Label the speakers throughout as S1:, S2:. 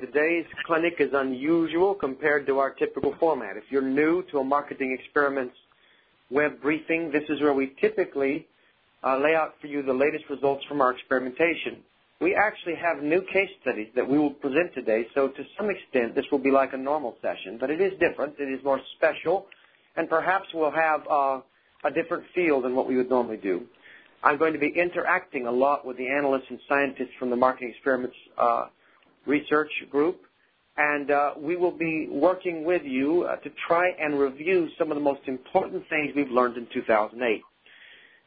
S1: today's clinic is unusual compared to our typical format. If you're new to a marketing experiments web briefing, this is where we typically uh, lay out for you the latest results from our experimentation. We actually have new case studies that we will present today, so to some extent this will be like a normal session, but it is different, it is more special, and perhaps we'll have uh, a different feel than what we would normally do. I'm going to be interacting a lot with the analysts and scientists from the Marketing Experiments uh, Research Group, and uh, we will be working with you uh, to try and review some of the most important things we've learned in 2008.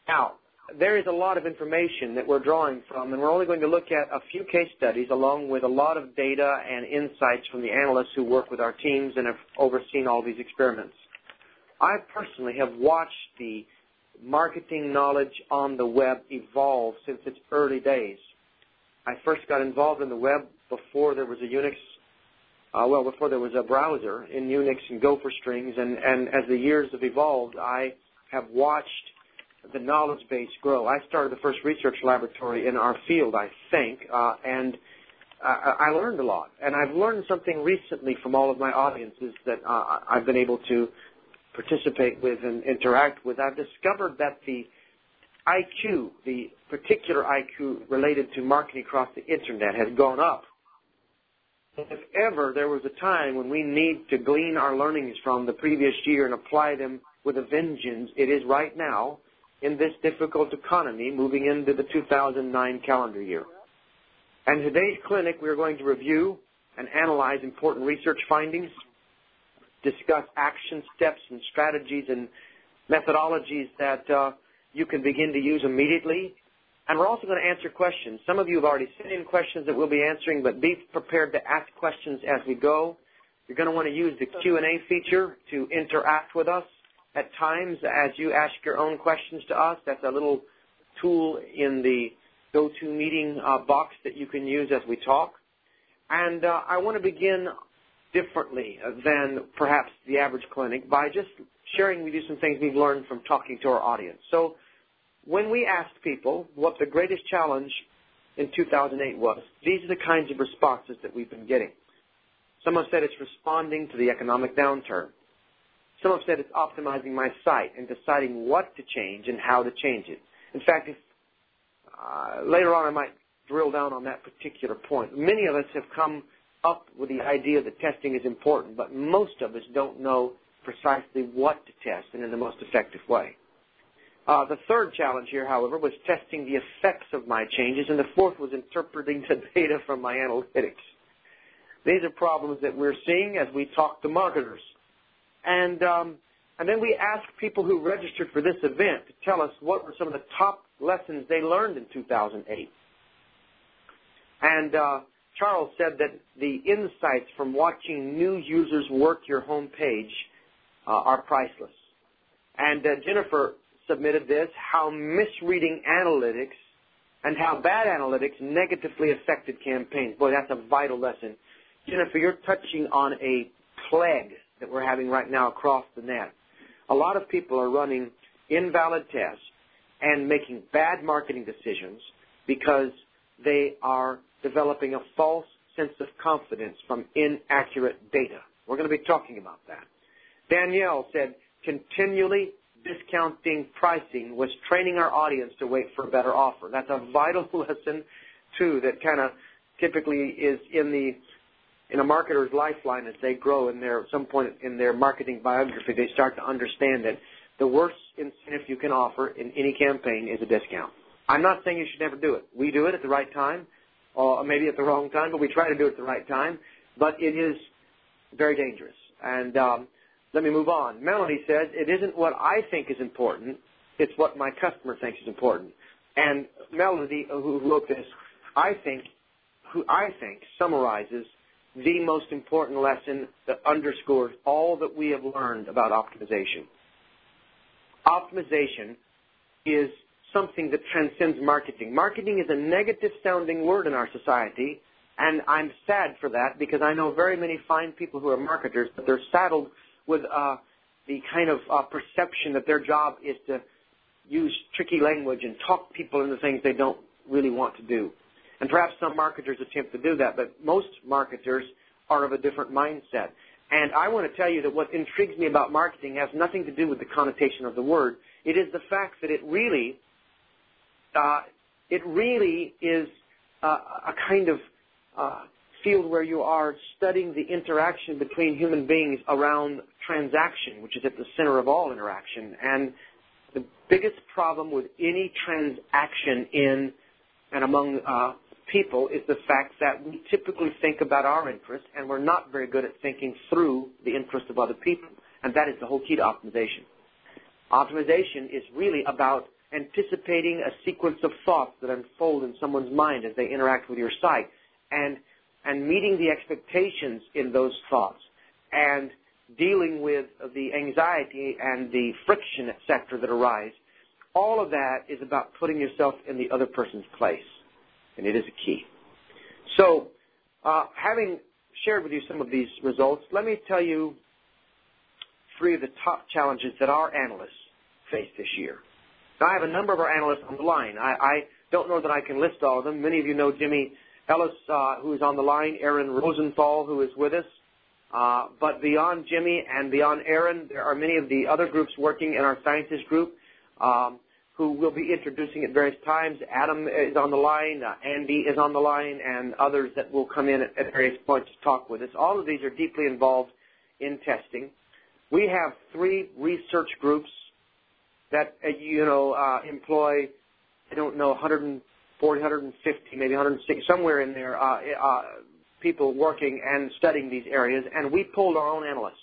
S1: Now, there is a lot of information that we're drawing from, and we're only going to look at a few case studies along with a lot of data and insights from the analysts who work with our teams and have overseen all these experiments. I personally have watched the marketing knowledge on the web evolve since its early days. I first got involved in the web before there was a Unix, uh, well, before there was a browser in Unix and Gopher strings, and, and as the years have evolved, I have watched the knowledge base grow. I started the first research laboratory in our field, I think, uh, and I, learned a lot. And I've learned something recently from all of my audiences that uh, I've been able to participate with and interact with. I've discovered that the IQ, the particular IQ related to marketing across the internet, has gone up. If ever there was a time when we need to glean our learnings from the previous year and apply them with a vengeance, it is right now in this difficult economy moving into the 2009 calendar year. And today's clinic, we are going to review and analyze important research findings, discuss action steps and strategies and methodologies that uh, you can begin to use immediately. And we're also going to answer questions. Some of you have already sent in questions that we'll be answering, but be prepared to ask questions as we go. You're going to want to use the Q&A feature to interact with us at times as you ask your own questions to us. That's a little tool in the GoToMeeting uh, box that you can use as we talk. And uh, I want to begin differently than perhaps the average clinic by just sharing with you some things we've learned from talking to our audience. So when we asked people what the greatest challenge in 2008 was, these are the kinds of responses that we've been getting. Some have said it's responding to the economic downturn. Some have said it's optimizing my site and deciding what to change and how to change it. In fact, if, uh, later on I might drill down on that particular point. Many of us have come up with the idea that testing is important, but most of us don't know precisely what to test and in the most effective way. Uh, the third challenge here, however, was testing the effects of my changes, and the fourth was interpreting the data from my analytics. These are problems that we're seeing as we talk to marketers. And, um, and then we asked people who registered for this event to tell us what were some of the top lessons they learned in 2008. And uh, Charles said that the insights from watching new users work your homepage uh, are priceless. And uh, Jennifer submitted this, how misreading analytics and how bad analytics negatively affected campaigns. Boy, that's a vital lesson. Jennifer, you're touching on a plague that we're having right now across the net. A lot of people are running invalid tests and making bad marketing decisions because they are developing a false sense of confidence from inaccurate data. We're going to be talking about that. Danielle said, continually discounting pricing was training our audience to wait for a better offer. That's a vital lesson, too, that kind of typically is in the in a marketer's lifeline as they grow in their some point in their marketing biography, they start to understand that the worst incentive you can offer in any campaign is a discount. I'm not saying you should never do it. We do it at the right time, or maybe at the wrong time, but we try to do it at the right time. But it is very dangerous. And um, let me move on. Melanie says it isn't what I think is important; it's what my customer thinks is important. And Melody, who wrote this, I think, who I think summarizes the most important lesson that underscores all that we have learned about optimization. Optimization is something that transcends marketing. Marketing is a negative sounding word in our society, and I'm sad for that because I know very many fine people who are marketers, but they're saddled with uh, the kind of uh, perception that their job is to use tricky language and talk people into things they don't really want to do. And perhaps some marketers attempt to do that, but most marketers are of a different mindset. And I want to tell you that what intrigues me about marketing has nothing to do with the connotation of the word. It is the fact that it really, uh, it really is uh, a kind of uh, field where you are studying the interaction between human beings around transaction, which is at the center of all interaction. And the biggest problem with any transaction in and among uh, people is the fact that we typically think about our interests and we're not very good at thinking through the interests of other people. And that is the whole key to optimization. Optimization is really about anticipating a sequence of thoughts that unfold in someone's mind as they interact with your site and, and meeting the expectations in those thoughts and dealing with the anxiety and the friction, etc., that arise. All of that is about putting yourself in the other person's place and it is a key. So, uh, having shared with you some of these results, let me tell you three of the top challenges that our analysts face this year. Now, I have a number of our analysts on the line. I, I don't know that I can list all of them. Many of you know Jimmy Ellis, uh, who is on the line, Aaron Rosenthal, who is with us. Uh, but beyond Jimmy and beyond Aaron, there are many of the other groups working in our scientist group. Um, who will be introducing at various times. Adam is on the line, uh, Andy is on the line, and others that will come in at, various points to talk with us. All of these are deeply involved in testing. We have three research groups that uh, you know employ, I don't know, 140, 150, maybe 160, somewhere in there, people working and studying these areas, and we pulled our own analysts.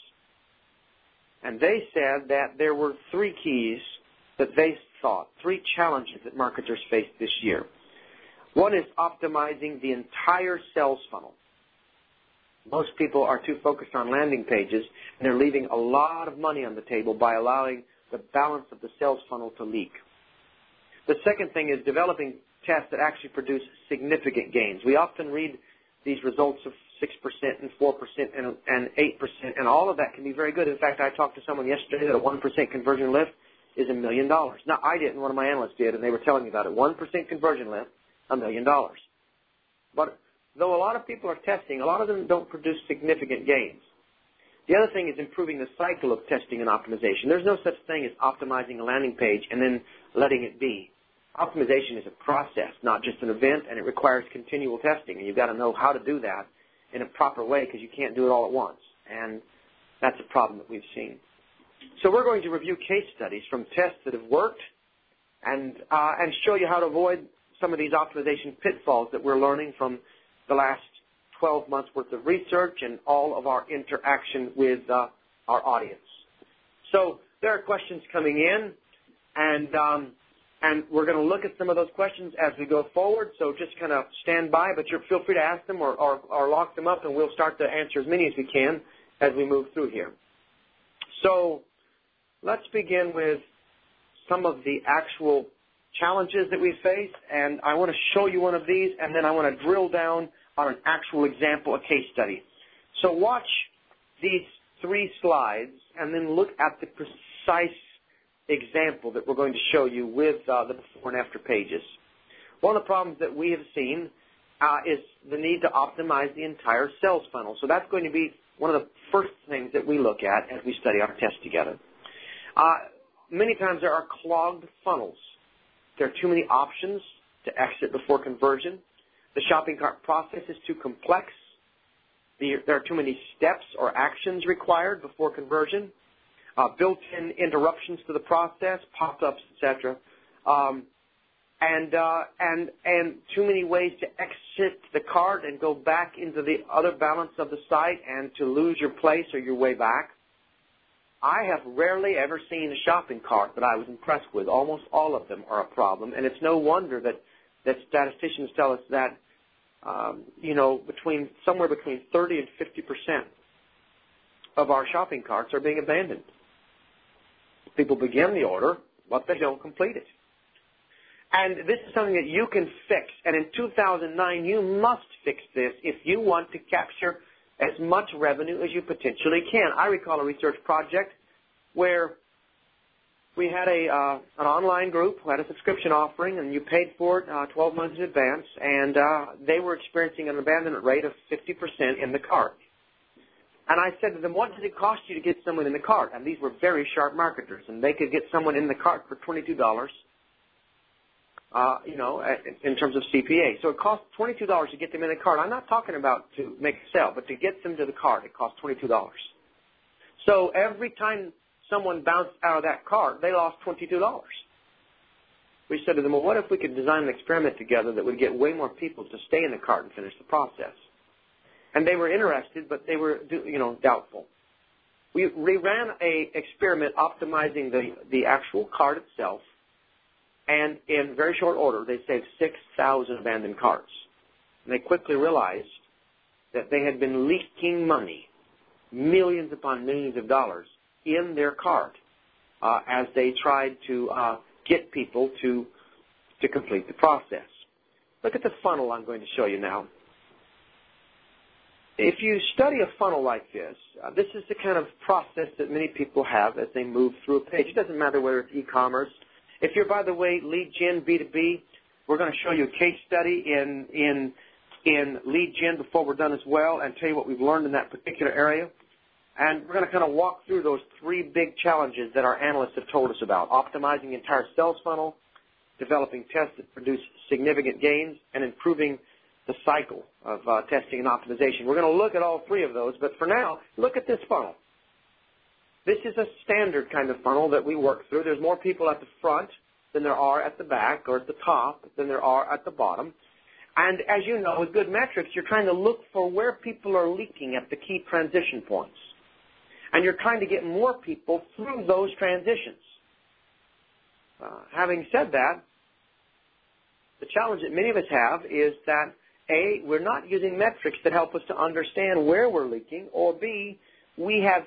S1: And they said that there were three keys that they thought, three challenges that marketers face this year. One is optimizing the entire sales funnel. Most people are too focused on landing pages, and they're leaving a lot of money on the table by allowing the balance of the sales funnel to leak. The second thing is developing tests that actually produce significant gains. We often read these results of 6% and 4% and, and 8%, and all of that can be very good. In fact, I talked to someone yesterday that a 1% conversion lift is a million dollars. Now, I didn't, one of my analysts did, and they were telling me about it. 1% conversion lift, a million dollars. But though a lot of people are testing, a lot of them don't produce significant gains. The other thing is improving the cycle of testing and optimization. There's no such thing as optimizing a landing page and then letting it be. Optimization is a process, not just an event, and it requires continual testing. And you've got to know how to do that in a proper way because you can't do it all at once. And that's a problem that we've seen. So we're going to review case studies from tests that have worked and, uh, and show you how to avoid some of these optimization pitfalls that we're learning from the last 12 months worth of research and all of our interaction with uh, our audience. So there are questions coming in, and um, and we're going to look at some of those questions as we go forward. So just kind of stand by, but feel free to ask them or, or, or lock them up, and we'll start to answer as many as we can as we move through here. So Let's begin with some of the actual challenges that we face, and I want to show you one of these, and then I want to drill down on an actual example, a case study. So watch these three slides, and then look at the precise example that we're going to show you with uh, the before and after pages. One of the problems that we have seen uh, is the need to optimize the entire sales funnel. So that's going to be one of the first things that we look at as we study our test together. Uh, many times there are clogged funnels. There are too many options to exit before conversion. The shopping cart process is too complex. there are too many steps or actions required before conversion. Uh, built-in interruptions to the process, pop-ups, etc. Um, and uh, and and too many ways to exit the cart and go back into the other balance of the site and to lose your place or your way back. I have rarely ever seen a shopping cart that I was impressed with. Almost all of them are a problem, and it's no wonder that that statisticians tell us that um, you know between somewhere between 30 and 50 percent of our shopping carts are being abandoned. People begin the order, but they don't complete it. And this is something that you can fix. And in 2009, you must fix this if you want to capture as much revenue as you potentially can. I recall a research project where we had a uh, an online group who had a subscription offering, and you paid for it uh, 12 months in advance, and uh, they were experiencing an abandonment rate of 50% in the cart. And I said to them, what does it cost you to get someone in the cart? And these were very sharp marketers, and they could get someone in the cart for $22, uh, you know, in terms of CPA. So it costs $22 to get them in the cart. I'm not talking about to make a sale, but to get them to the cart, it costs $22. So every time someone bounced out of that cart, they lost $22. We said to them, well, what if we could design an experiment together that would get way more people to stay in the cart and finish the process? And they were interested, but they were, you know, doubtful. We, we ran a experiment optimizing the, the actual cart itself, and in very short order, they saved 6,000 abandoned carts. And they quickly realized that they had been leaking money, millions upon millions of dollars, in their cart uh, as they tried to uh, get people to to complete the process. Look at the funnel I'm going to show you now. If you study a funnel like this, uh, this is the kind of process that many people have as they move through a page. It doesn't matter whether it's e-commerce. If you're, by the way, lead gen B2B, we're going to show you a case study in in in lead gen before we're done as well, and tell you what we've learned in that particular area. And we're going to kind of walk through those three big challenges that our analysts have told us about. Optimizing the entire sales funnel, developing tests that produce significant gains, and improving the cycle of uh, testing and optimization. We're going to look at all three of those, but for now, look at this funnel. This is a standard kind of funnel that we work through. There's more people at the front than there are at the back or at the top than there are at the bottom. And as you know, with good metrics, you're trying to look for where people are leaking at the key transition points and you're trying to get more people through those transitions. Uh, having said that, the challenge that many of us have is that A, we're not using metrics that help us to understand where we're leaking, or B, we have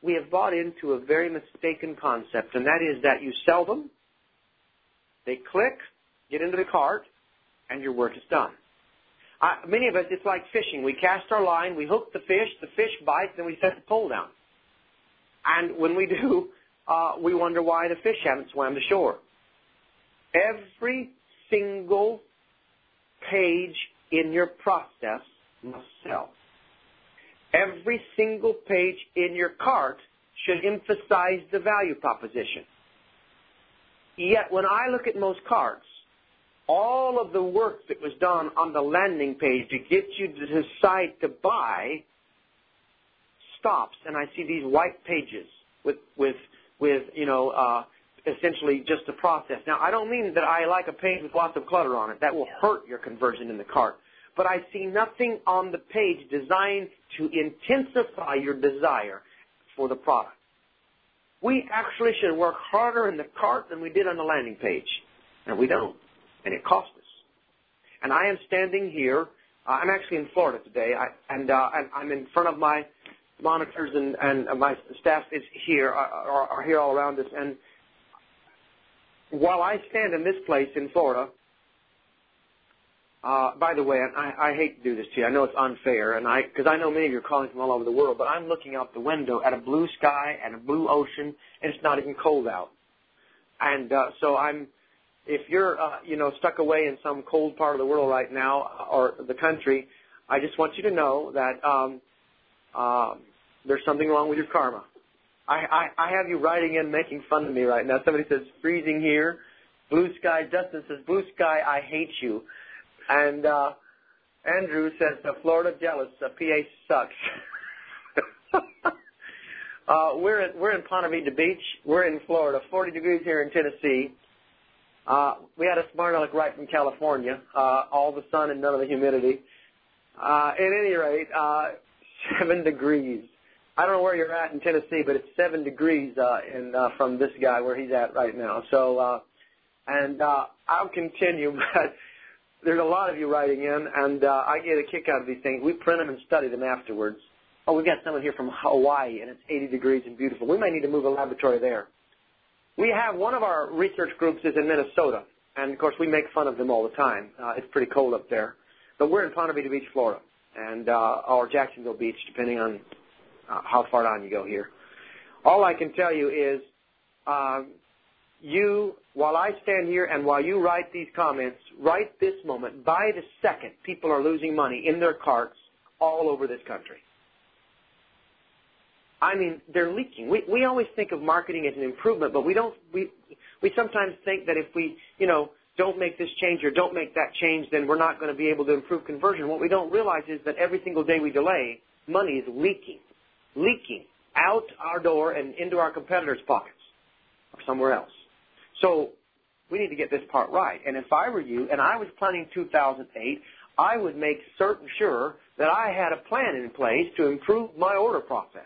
S1: we have bought into a very mistaken concept, and that is that you sell them, they click, get into the cart, and your work is done. Many of us, it's like fishing. We cast our line, we hook the fish, the fish bites, then we set the pole down. And when we do, uh, we wonder why the fish haven't swam to shore. Every single page in your process must sell. Every single page in your cart should emphasize the value proposition. Yet when I look at most carts, all of the work that was done on the landing page to get you to decide to buy stops and I see these white pages with with with you know uh, essentially just a process. Now I don't mean that I like a page with lots of clutter on it. That will hurt your conversion in the cart. But I see nothing on the page designed to intensify your desire for the product. We actually should work harder in the cart than we did on the landing page, and we don't, and it costs us. And I am standing here. Uh, I'm actually in Florida today, I, and, uh, I'm in front of my monitors and, and my staff is here, are, are here all around us. And while I stand in this place in Florida, uh, by the way, I, I hate to do this to you. I know it's unfair, and I because I know many of you are calling from all over the world, but I'm looking out the window at a blue sky and a blue ocean, and it's not even cold out. And uh, so I'm, if you're, uh, you know, stuck away in some cold part of the world right now or the country, I just want you to know that um, um, there's something wrong with your karma. I, I, I have you writing in making fun of me right now. Somebody says freezing here. Blue sky. Justin says blue sky. I hate you. And uh, Andrew says uh, Florida jealous. Uh, PA sucks. uh, we're in, we're in Ponte Vedra Beach. We're in Florida. 40 degrees here in Tennessee. Uh, we had a smart aleck right from California. Uh, all the sun and none of the humidity. Uh, at any rate, uh, seven degrees. I don't know where you're at in Tennessee, but it's seven degrees uh, in uh, from this guy where he's at right now. So, uh, and uh, I'll continue, but there's a lot of you writing in, and uh, I get a kick out of these things. We print them and study them afterwards. Oh, we've got someone here from Hawaii, and it's 80 degrees and beautiful. We may need to move a laboratory there. We have one of our research groups is in Minnesota, and of course we make fun of them all the time. Uh, it's pretty cold up there, but we're in Ponte Vedra Beach, Florida, and uh, or Jacksonville Beach, depending on how far down you go here. All I can tell you is um, you, while I stand here and while you write these comments, right this moment, by the second, people are losing money in their carts all over this country. I mean, they're leaking. We we always think of marketing as an improvement, but we don't. We we sometimes think that if we, you know, don't make this change or don't make that change, then we're not going to be able to improve conversion. What we don't realize is that every single day we delay, money is leaking, leaking out our door and into our competitors' pockets or somewhere else. So we need to get this part right. And if I were you and I was planning 2008, I would make certain sure that I had a plan in place to improve my order process.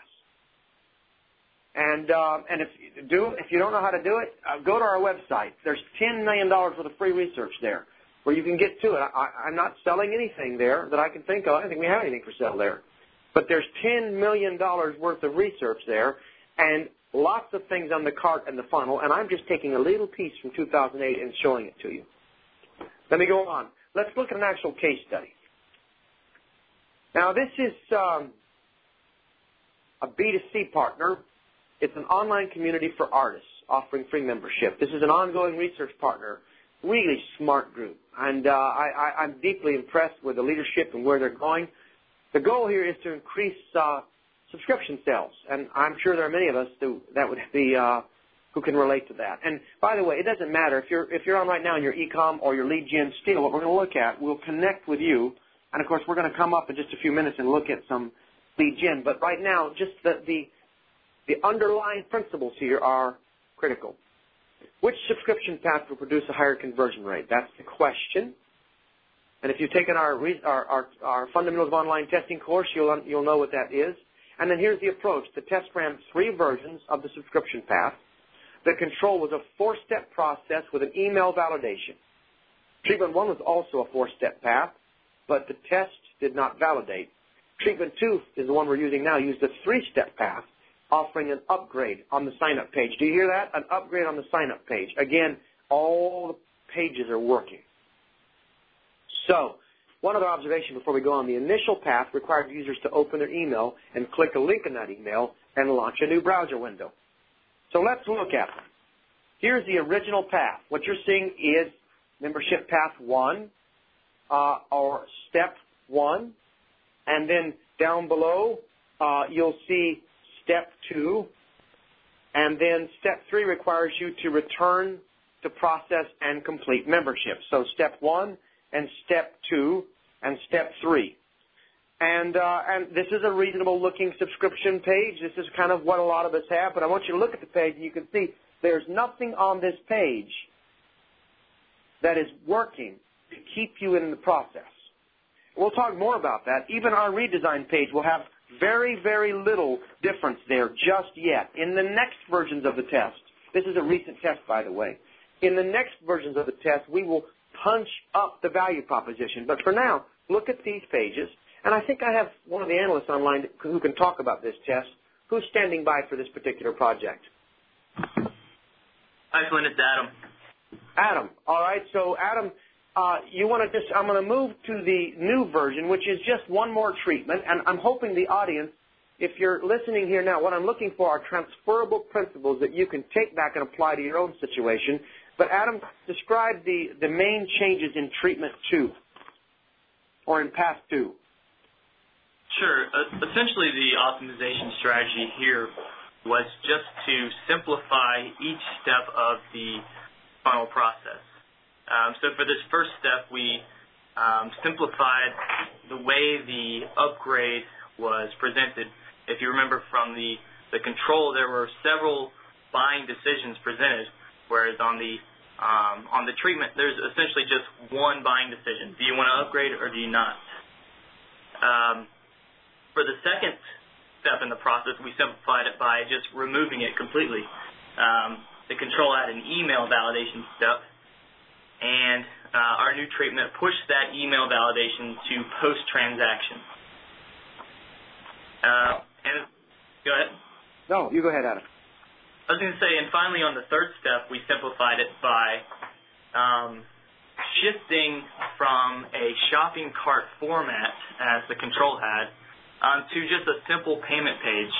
S1: And uh, and if you do if you don't know how to do it, uh, go to our website. There's ten million dollars worth of free research there, where you can get to it. I, I'm not selling anything there that I can think of. I don't think we have anything for sale there, but there's ten million dollars worth of research there, and lots of things on the cart and the funnel. And I'm just taking a little piece from 2008 and showing it to you. Let me go on. Let's look at an actual case study. Now this is um, a B2C partner it's an online community for artists offering free membership. This is an ongoing research partner, really smart group. And uh, I, I, I'm deeply impressed with the leadership and where they're going. The goal here is to increase uh, subscription sales, and I'm sure there are many of us who, that would be uh, who can relate to that. And by the way, it doesn't matter if you're if you're on right now in your ecom or your lead gen still. What we're going to look at, we'll connect with you, and of course we're going to come up in just a few minutes and look at some lead gen. But right now, just the the the underlying principles here are critical. Which subscription path will produce a higher conversion rate? That's the question. And if you've taken our, our, our, our Fundamentals of Online Testing course, you'll, you'll know what that is. And then here's the approach. The test ran three versions of the subscription path. The control was a four-step process with an email validation. Treatment one was also a four-step path, but the test did not validate. Treatment two is the one we're using now, used a three-step path offering an upgrade on the sign-up page. Do you hear that? An upgrade on the sign-up page. Again, all the pages are working. So, one other observation before we go on. The initial path required users to open their email and click a link in that email and launch a new browser window. So let's look at them. Here's the original path. What you're seeing is membership path 1 uh, or step 1. And then down below, uh, you'll see step two. And then step three requires you to return to process and complete membership. So step one and step two and step three. And, uh, and this is a reasonable looking subscription page. This is kind of what a lot of us have, but I want you to look at the page and you can see there's nothing on this page that is working to keep you in the process. We'll talk more about that. Even our redesign page will have very, very little difference there just yet. In the next versions of the test, this is a recent test, by the way. In the next versions of the test, we will punch up the value proposition. But for now, look at these pages. And I think I have one of the analysts online who can talk about this test. Who's standing by for this particular project?
S2: Hi, Flint. It's Adam.
S1: Adam. All right. So, Adam, uh, you want to just, I'm going to move to the new version, which is just one more treatment, and I'm hoping the audience, if you're listening here now, what I'm looking for are transferable principles that you can take back and apply to your own situation. But Adam, describe the, the main changes in treatment two, or in path two.
S2: Sure. Uh, essentially, the optimization strategy here was just to simplify each step of the funnel process. Um, so for this first step, we um, simplified the way the upgrade was presented. If you remember from the, the control, there were several buying decisions presented, whereas on the um, on the treatment, there's essentially just one buying decision. Do you want to upgrade or do you not? Um, for the second step in the process, we simplified it by just removing it completely. Um, the control had an email validation step and uh, our new treatment pushed that email validation to post-transaction. Uh, and go ahead.
S1: No, you go ahead, Adam.
S2: I was going to say, and finally on the third step, we simplified it by um, shifting from a shopping cart format, as the control had, um, to just a simple payment page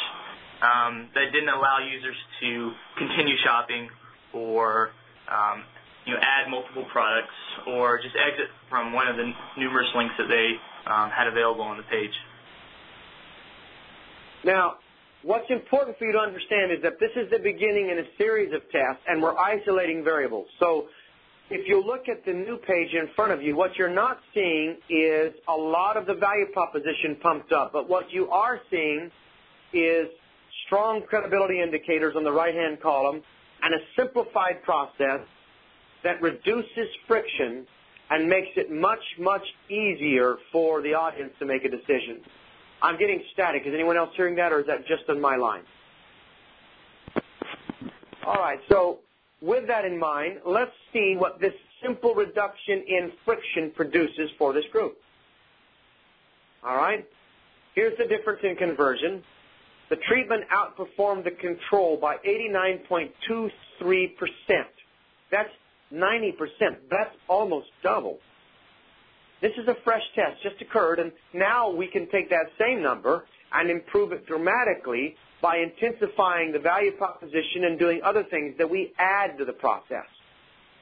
S2: um, that didn't allow users to continue shopping or um, you know, add multiple products or just exit from one of the numerous links that they um, had available on the page.
S1: Now, what's important for you to understand is that this is the beginning in a series of tests, and we're isolating variables. So if you look at the new page in front of you, what you're not seeing is a lot of the value proposition pumped up, but what you are seeing is strong credibility indicators on the right-hand column and a simplified process that reduces friction and makes it much, much easier for the audience to make a decision. I'm getting static. Is anyone else hearing that, or is that just on my line? All right, so with that in mind, let's see what this simple reduction in friction produces for this group. All right, here's the difference in conversion. The treatment outperformed the control by 89.23%. That's 90%. That's almost double. This is a fresh test, just occurred, and now we can take that same number and improve it dramatically by intensifying the value proposition and doing other things that we add to the process.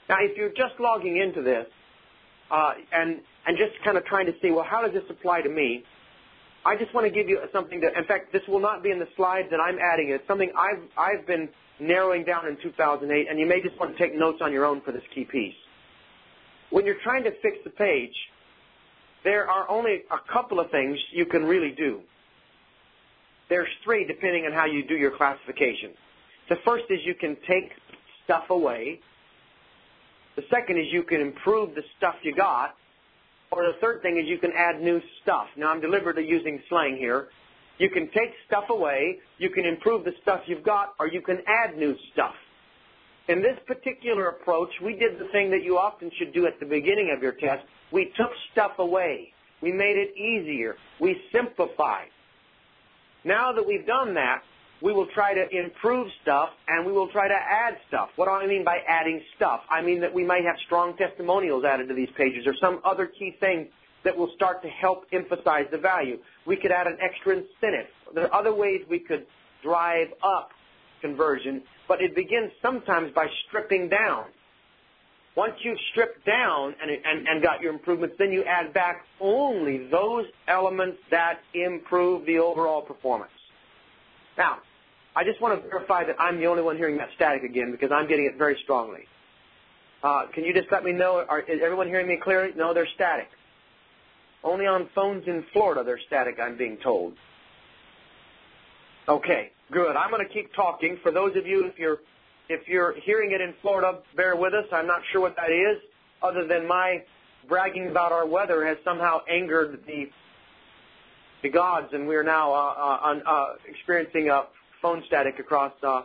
S1: Now, if you're just logging into this uh, and and just kind of trying to see, well, how does this apply to me? I just want to give you something that, in fact, this will not be in the slides, and I'm adding it. It's something I've I've been narrowing down in 2008, and you may just want to take notes on your own for this key piece. When you're trying to fix the page, there are only a couple of things you can really do. There's three depending on how you do your classification. The first is you can take stuff away. The second is you can improve the stuff you got. Or the third thing is you can add new stuff. Now I'm deliberately using slang here. You can take stuff away, you can improve the stuff you've got, or you can add new stuff. In this particular approach, we did the thing that you often should do at the beginning of your test. We took stuff away. We made it easier. We simplified. Now that we've done that, we will try to improve stuff and we will try to add stuff. What do I mean by adding stuff? I mean that we might have strong testimonials added to these pages or some other key thing that will start to help emphasize the value. We could add an extra incentive. There are other ways we could drive up conversion, but it begins sometimes by stripping down. Once you've stripped down and, and, and got your improvements, then you add back only those elements that improve the overall performance. Now, I just want to verify that I'm the only one hearing that static again because I'm getting it very strongly. Uh, can you just let me know? Are, is everyone hearing me clearly? No, they're static. Only on phones in Florida they're static, I'm being told. Okay, good. I'm going to keep talking. For those of you, if you're if you're hearing it in Florida, bear with us. I'm not sure what that is, other than my bragging about our weather has somehow angered the the gods, and we're now uh, uh, uh, experiencing phone static across uh,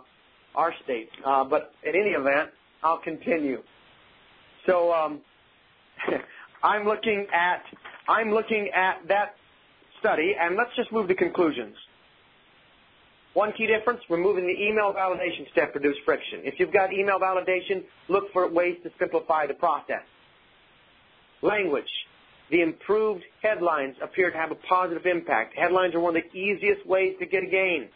S1: our state. Uh, but in any event, I'll continue. So um, I'm looking at I'm looking at that study, and let's just move to conclusions. One key difference, removing the email validation step reduces friction. If you've got email validation, look for ways to simplify the process. Language. The improved headlines appear to have a positive impact. Headlines are one of the easiest ways to get a gain.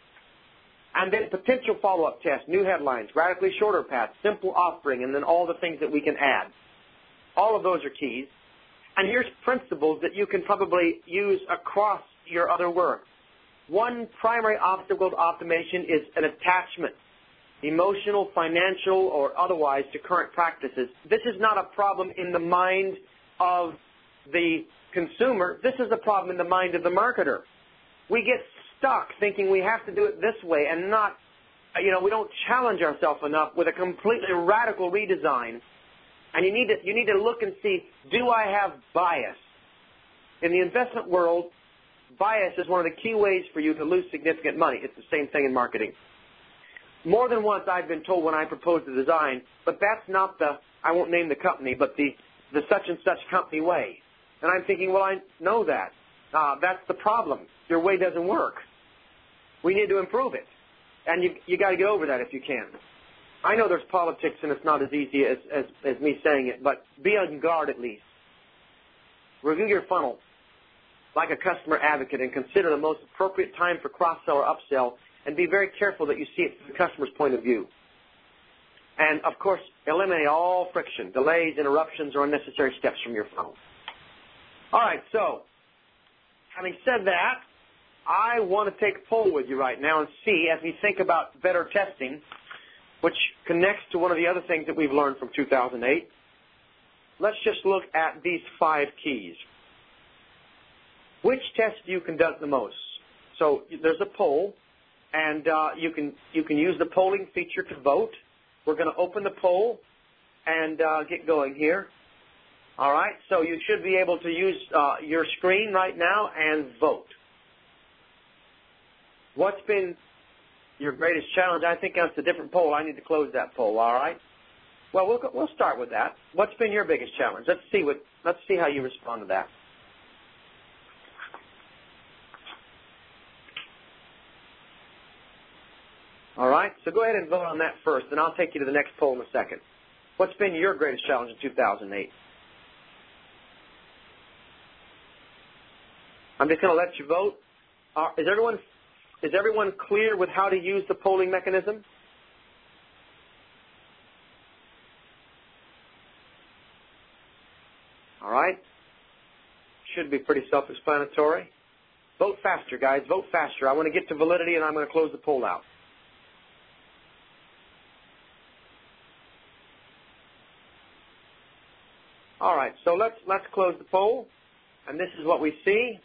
S1: And then potential follow-up tests, new headlines, radically shorter paths, simple offering, and then all the things that we can add. All of those are keys. And here's principles that you can probably use across your other work. One primary obstacle to optimization is an attachment, emotional, financial, or otherwise, to current practices. This is not a problem in the mind of the consumer. This is a problem in the mind of the marketer. We get stuck thinking we have to do it this way and not, you know, we don't challenge ourselves enough with a completely radical redesign and you need to you need to look and see, do I have bias? In the investment world, bias is one of the key ways for you to lose significant money. It's the same thing in marketing. More than once I've been told when I propose a design, but that's not the I won't name the company, but the the such and such company way. And I'm thinking, well, I know that. Uh, that's the problem. Your way doesn't work. We need to improve it, and you you got to get over that if you can. I know there's politics and it's not as easy as, as, as me saying it, but be on guard at least. Review your funnel like a customer advocate and consider the most appropriate time for cross-sell or upsell and be very careful that you see it from the customer's point of view. And of course, eliminate all friction, delays, interruptions, or unnecessary steps from your phone. All right, so having said that, I want to take a poll with you right now and see as we think about better testing, which connects to one of the other things that we've learned from 2008. Let's just look at these five keys. Which test do you conduct the most? So there's a poll, and uh, you can you can use the polling feature to vote. We're going to open the poll and uh, get going here. All right, so you should be able to use uh, your screen right now and vote. What's been your greatest challenge? I think that's a different poll. I need to close that poll. All right. Well, we'll we'll start with that. What's been your biggest challenge? Let's see what let's see how you respond to that. All right, so go ahead and vote on that first, and I'll take you to the next poll in a second. What's been your greatest challenge in 2008? I'm just going to let you vote. Uh, is everyone is everyone clear with how to use the polling mechanism? All right. Should be pretty self-explanatory. Vote faster, guys. Vote faster. I want to get to validity, and I'm going to close the poll out. All right, so let's let's close the poll, and this is what we see.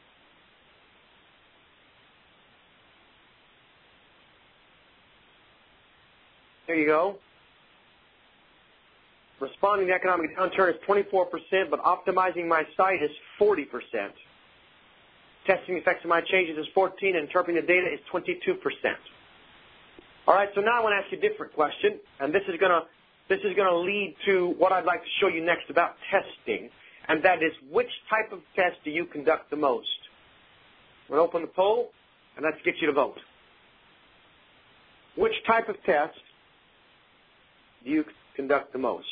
S1: There you go. Responding to economic downturn is 24%, but optimizing my site is 40%. Testing the effects of my changes is 14, and interpreting the data is 22%. All right, so now I want to ask you a different question, and this is going to this is going to lead to what I'd like to show you next about testing, and that is which type of test do you conduct the most? We'll open the poll, and let's get you to vote. Which type of test do you conduct the most?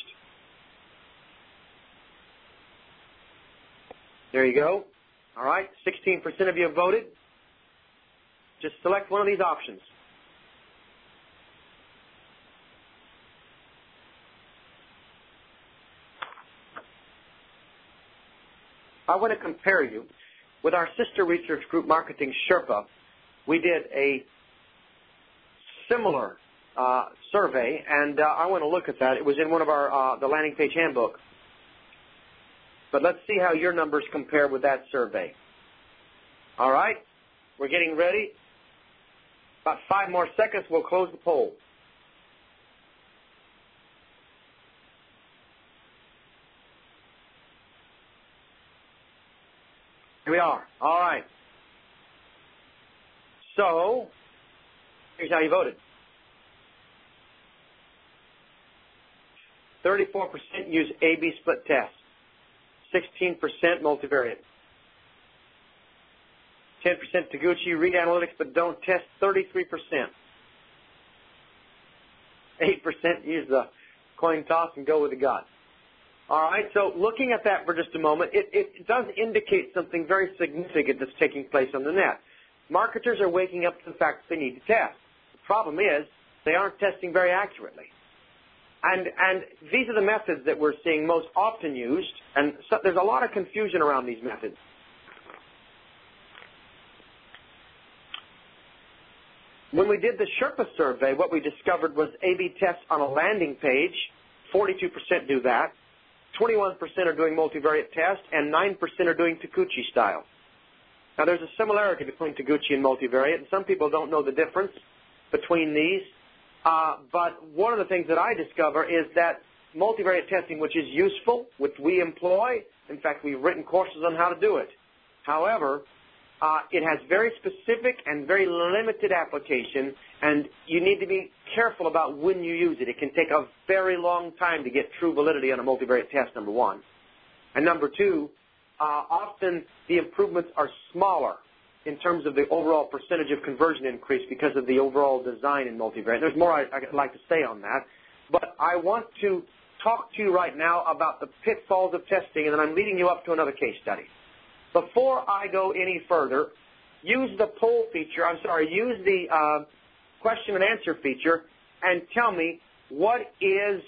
S1: There you go. All right, 16% of you have voted. Just select one of these options. I want to compare you with our sister research group, Marketing Sherpa. We did a similar uh, survey, and uh, I want to look at that. It was in one of our uh, the landing page handbook. But let's see how your numbers compare with that survey. All right, we're getting ready. About five more seconds, we'll close the poll. Here we are. All right. So, here's how you voted. 34% use A-B split test. 16% multivariate. 10% Taguchi read analytics but don't test 33%. 8% use the coin toss and go with the gut. All right, so looking at that for just a moment, it, it does indicate something very significant that's taking place on the net. Marketers are waking up to the fact that they need to test. The problem is they aren't testing very accurately. And, and these are the methods that we're seeing most often used, and so there's a lot of confusion around these methods. When we did the Sherpa survey, what we discovered was A-B tests on a landing page. 42% do that. 21% are doing multivariate tests, and 9% are doing Taguchi style. Now, there's a similarity between Taguchi and multivariate, and some people don't know the difference between these. Uh, but one of the things that I discover is that multivariate testing, which is useful, which we employ, in fact, we've written courses on how to do it. However, it has very specific and very limited application, and you need to be careful about when you use it. It can take a very long time to get true validity on a multivariate test, number one. And number two, uh, often the improvements are smaller in terms of the overall percentage of conversion increase because of the overall design in multivariate. There's more I, would like to say on that, but I want to talk to you right now about the pitfalls of testing, and then I'm leading you up to another case study. Before I go any further, use the poll feature, I'm sorry, use the uh, question and answer feature and tell me what is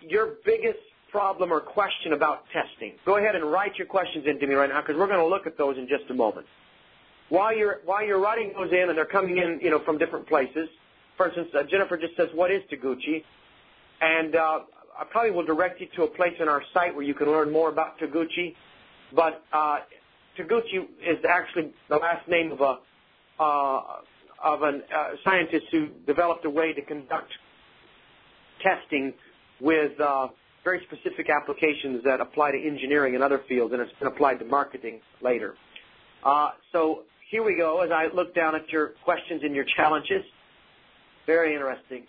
S1: your biggest problem or question about testing? Go ahead and write your questions into me right now because we're going to look at those in just a moment. While you're while you're writing those in and they're coming in, you know, from different places. For instance, uh, Jennifer just says, "What is Taguchi?" And uh, I probably will direct you to a place in our site where you can learn more about Taguchi. But uh, Taguchi is actually the last name of a uh, of a uh, scientist who developed a way to conduct testing with uh, very specific applications that apply to engineering and other fields, and it's been applied to marketing later. Uh, so here we go as I look down at your questions and your challenges. Very interesting.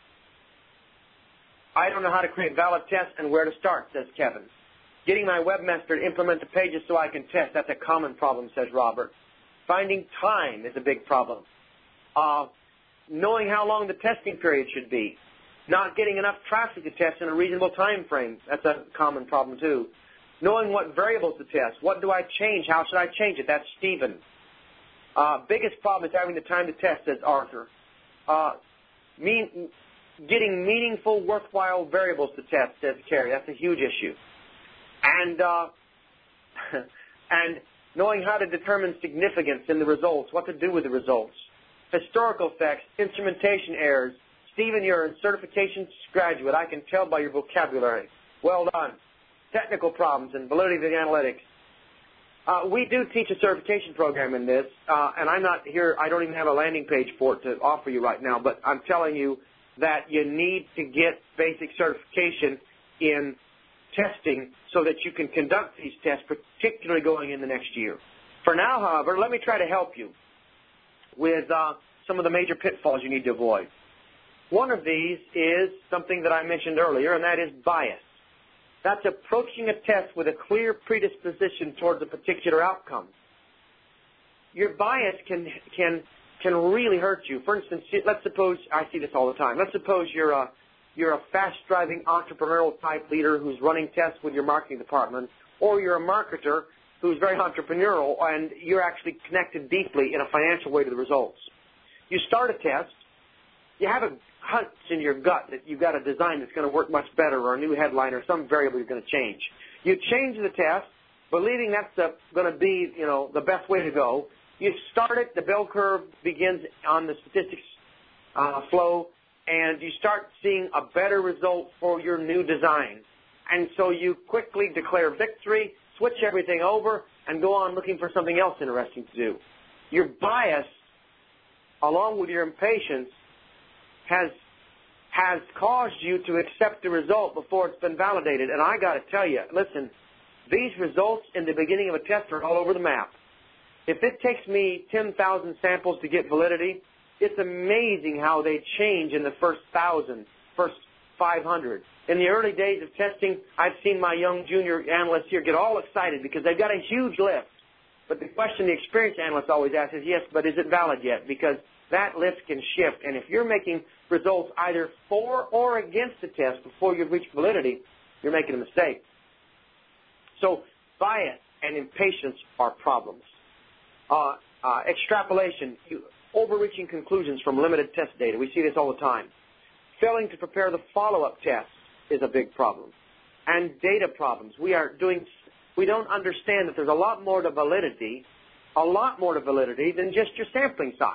S1: I don't know how to create valid tests and where to start, says Kevin. Getting my webmaster to implement the pages so I can test, that's a common problem, says Robert. Finding time is a big problem. Uh, knowing how long the testing period should be. Not getting enough traffic to test in a reasonable time frame. That's a common problem too. Knowing what variables to test. What do I change? How should I change it? That's Stephen. Uh, biggest problem is having the time to test, says Arthur. Uh, mean, getting meaningful, worthwhile variables to test, says Carrie. That's a huge issue. And, uh, and knowing how to determine significance in the results, what to do with the results. Historical effects, instrumentation errors, Stephen, you're a certification graduate. I can tell by your vocabulary. Well done. Technical problems and validity of the analytics. Uh, we do teach a certification program in this, uh, and I'm not here. I don't even have a landing page for it to offer you right now. But I'm telling you that you need to get basic certification in testing so that you can conduct these tests, particularly going in the next year. For now, however, let me try to help you with uh, some of the major pitfalls you need to avoid. One of these is something that I mentioned earlier, and that is bias. That's approaching a test with a clear predisposition towards a particular outcome. Your bias can can can really hurt you. For instance, let's suppose I see this all the time. Let's suppose you're a you're a fast-driving entrepreneurial type leader who's running tests with your marketing department, or you're a marketer who's very entrepreneurial and you're actually connected deeply in a financial way to the results. You start a test, you have a hunch in your gut that you've got a design that's going to work much better or a new headline or some variable you're going to change. You change the test, believing that's going to be, you know, the best way to go. You start it, the bell curve begins on the statistics uh, flow, and you start seeing a better result for your new design. And so you quickly declare victory, switch everything over, and go on looking for something else interesting to do. Your bias, along with your impatience, has has caused you to accept the result before it's been validated. And I got to tell you, listen, these results in the beginning of a test are all over the map. If it takes me 10,000 samples to get validity, it's amazing how they change in the first thousand, first 500. In the early days of testing, I've seen my young junior analysts here get all excited because they've got a huge lift. But the question the experienced analyst always asks is, yes, but is it valid yet? Because that lift can shift. And if you're making results either for or against the test before you've reached validity, you're making a mistake. So bias and impatience are problems. Uh, uh, extrapolation, overreaching conclusions from limited test data. We see this all the time. Failing to prepare the follow-up test is a big problem. And data problems. We are doing, we don't understand that there's a lot more to validity, a lot more to validity than just your sampling size.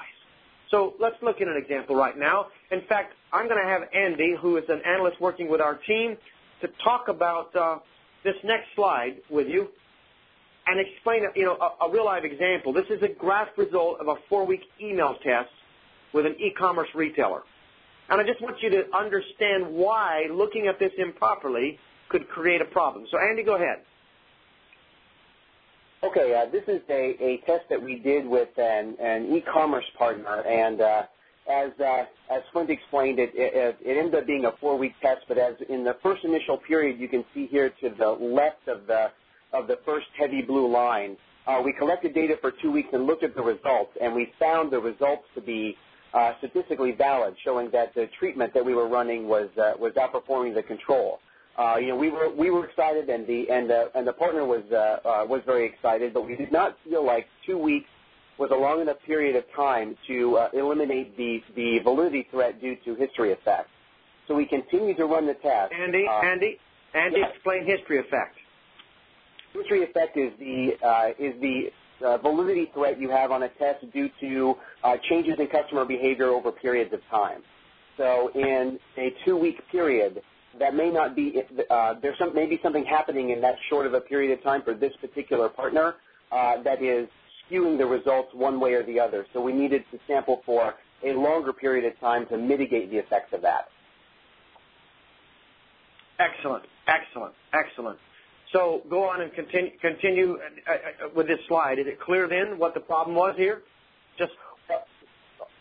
S1: So let's look at an example right now. In fact, I'm going to have Andy, who is an analyst working with our team, to talk about uh, this next slide with you and explain you know, a, a real live example. This is a graph result of a four-week email test with an e-commerce retailer. And I just want you to understand why looking at this improperly could create a problem. So Andy, go ahead.
S3: Okay, uh, this is a, a test that we did with an, an e-commerce partner, and uh, as uh, as Flint explained, it, it, it ended up being a four-week test. But as in the first initial period, you can see here to the left of the of the first heavy blue line, uh, we collected data for two weeks and looked at the results, and we found the results to be uh, statistically valid, showing that the treatment that we were running was uh, was outperforming the control uh, you know, we were we were excited, and the and the and the partner was uh, uh, was very excited, but we did not feel like two weeks was a long enough period of time to uh, eliminate the the validity threat due to history effect. So we continue to run the test.
S1: Andy, Andy, Andy, yes. explain history effect.
S3: History effect is the uh, is the uh, validity threat you have on a test due to uh, changes in customer behavior over periods of time. So in a two-week period, that may not be, uh, there's some, maybe something happening in that short of a period of time for this particular partner uh, that is skewing the results one way or the other. So we needed to sample for a longer period of time to mitigate the effects of that.
S1: Excellent, excellent, excellent. So go on and continue, continue uh, uh, with this slide. Is it clear then what the problem was here? Just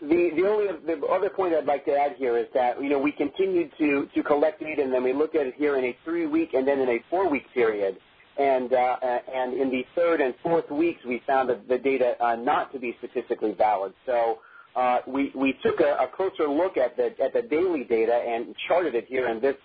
S3: the, the only the other point I'd like to add here is that you know we continued to to collect data and then we looked at it here in a three week and then in a four week period, and uh, and in the third and fourth weeks we found the, the data uh, not to be statistically valid. So uh, we took a, closer look at the at the daily data and charted it here in this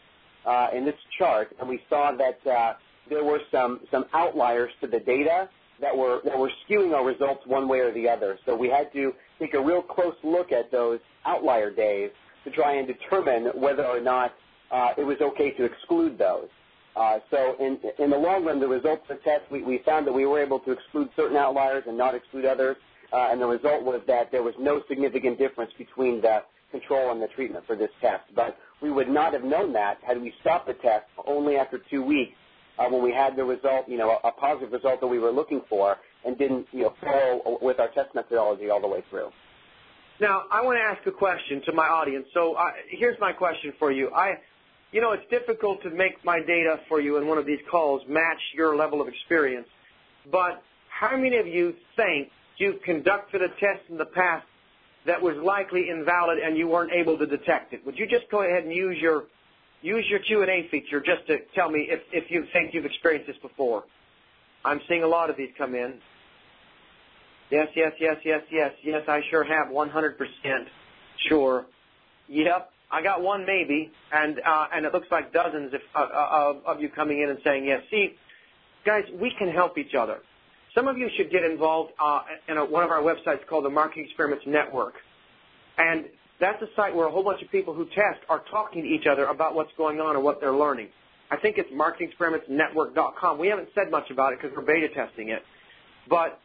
S3: uh, in this chart, and we saw that uh, there were some some outliers to the data that were that were skewing our results one way or the other. So we had to take a real close look at those outlier days to try and determine whether or not uh, it was okay to exclude those. Uh, so in, in the long run, the results of the test, we, we found that we were able to exclude certain outliers and not exclude others. Uh, and the result was that there was no significant difference between the control and the treatment for this test. But we would not have known that had we stopped the test only after two weeks when we had the result, you know, a, positive result that we were looking for and didn't, you know, follow with our test methodology all the way through.
S1: Now, I want to ask a question to my audience. So uh, here's my question for you. I, you know, it's difficult to make my data for you in one of these calls match your level of experience. But how many of you think you've conducted a test in the past that was likely invalid and you weren't able to detect it? Would you just go ahead and use your use your Q&A feature just to tell me if, if you think you've experienced this before. I'm seeing a lot of these come in. Yes, yes, yes, yes, yes, yes, I sure have, 100% sure. Yep, I got one maybe, and uh, and it looks like dozens of, uh, of, of you coming in and saying yes. See, guys, we can help each other. Some of you should get involved uh, in a, one of our websites called the Marketing Experiments Network. And that's a site where a whole bunch of people who test are talking to each other about what's going on and what they're learning. I think it's marketingexperimentsnetwork.com. We haven't said much about it because we're beta testing it. But